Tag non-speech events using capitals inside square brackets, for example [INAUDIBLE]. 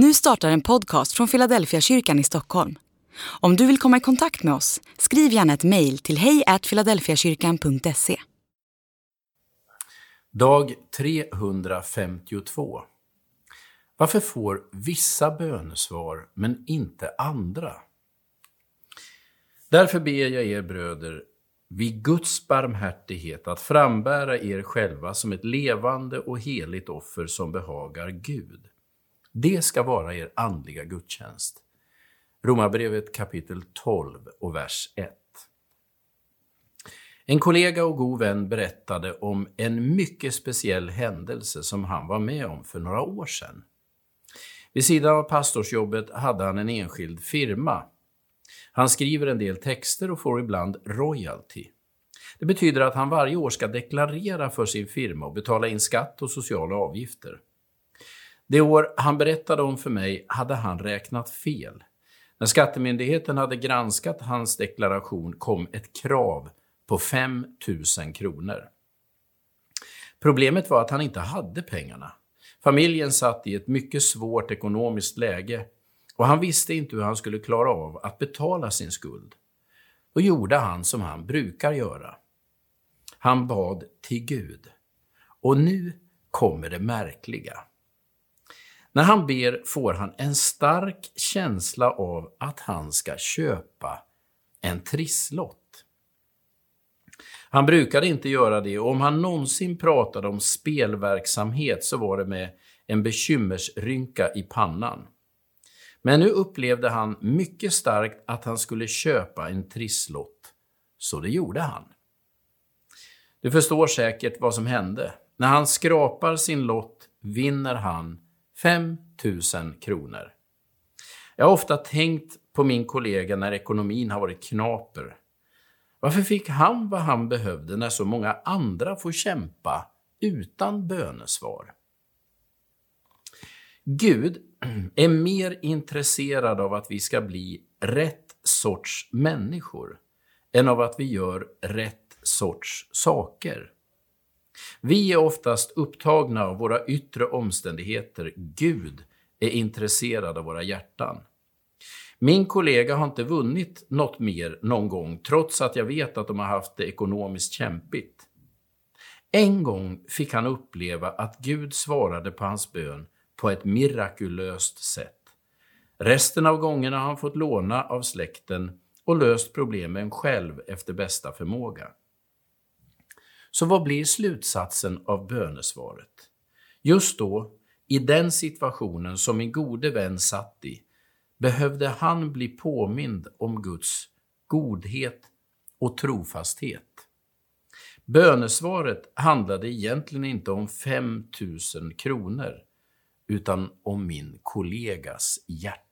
Nu startar en podcast från Philadelphia kyrkan i Stockholm. Om du vill komma i kontakt med oss, skriv gärna ett mejl till hejfiladelfiakyrkan.se. Dag 352. Varför får vissa bönesvar men inte andra? Därför ber jag er bröder vid Guds barmhärtighet att frambära er själva som ett levande och heligt offer som behagar Gud. Det ska vara er andliga gudstjänst. Romarbrevet kapitel 12 och vers 1. En kollega och god vän berättade om en mycket speciell händelse som han var med om för några år sedan. Vid sidan av pastorsjobbet hade han en enskild firma. Han skriver en del texter och får ibland royalty. Det betyder att han varje år ska deklarera för sin firma och betala in skatt och sociala avgifter. Det år han berättade om för mig hade han räknat fel. När Skattemyndigheten hade granskat hans deklaration kom ett krav på 5 000 kronor. Problemet var att han inte hade pengarna. Familjen satt i ett mycket svårt ekonomiskt läge och han visste inte hur han skulle klara av att betala sin skuld. Då gjorde han som han brukar göra. Han bad till Gud. Och nu kommer det märkliga. När han ber får han en stark känsla av att han ska köpa en trisslott. Han brukade inte göra det och om han någonsin pratade om spelverksamhet så var det med en bekymmersrynka i pannan. Men nu upplevde han mycket starkt att han skulle köpa en trisslott, så det gjorde han. Du förstår säkert vad som hände. När han skrapar sin lott vinner han 5 000 kronor. Jag har ofta tänkt på min kollega när ekonomin har varit knaper. Varför fick han vad han behövde när så många andra får kämpa utan bönesvar? Gud [CLEARS THROAT] är mer intresserad av att vi ska bli rätt sorts människor än av att vi gör rätt sorts saker. Vi är oftast upptagna av våra yttre omständigheter. Gud är intresserad av våra hjärtan. Min kollega har inte vunnit något mer någon gång, trots att jag vet att de har haft det ekonomiskt kämpigt. En gång fick han uppleva att Gud svarade på hans bön på ett mirakulöst sätt. Resten av gångerna har han fått låna av släkten och löst problemen själv efter bästa förmåga. Så vad blir slutsatsen av bönesvaret? Just då, i den situationen som min gode vän satt i, behövde han bli påmind om Guds godhet och trofasthet. Bönesvaret handlade egentligen inte om 5 000 kronor, utan om min kollegas hjärta.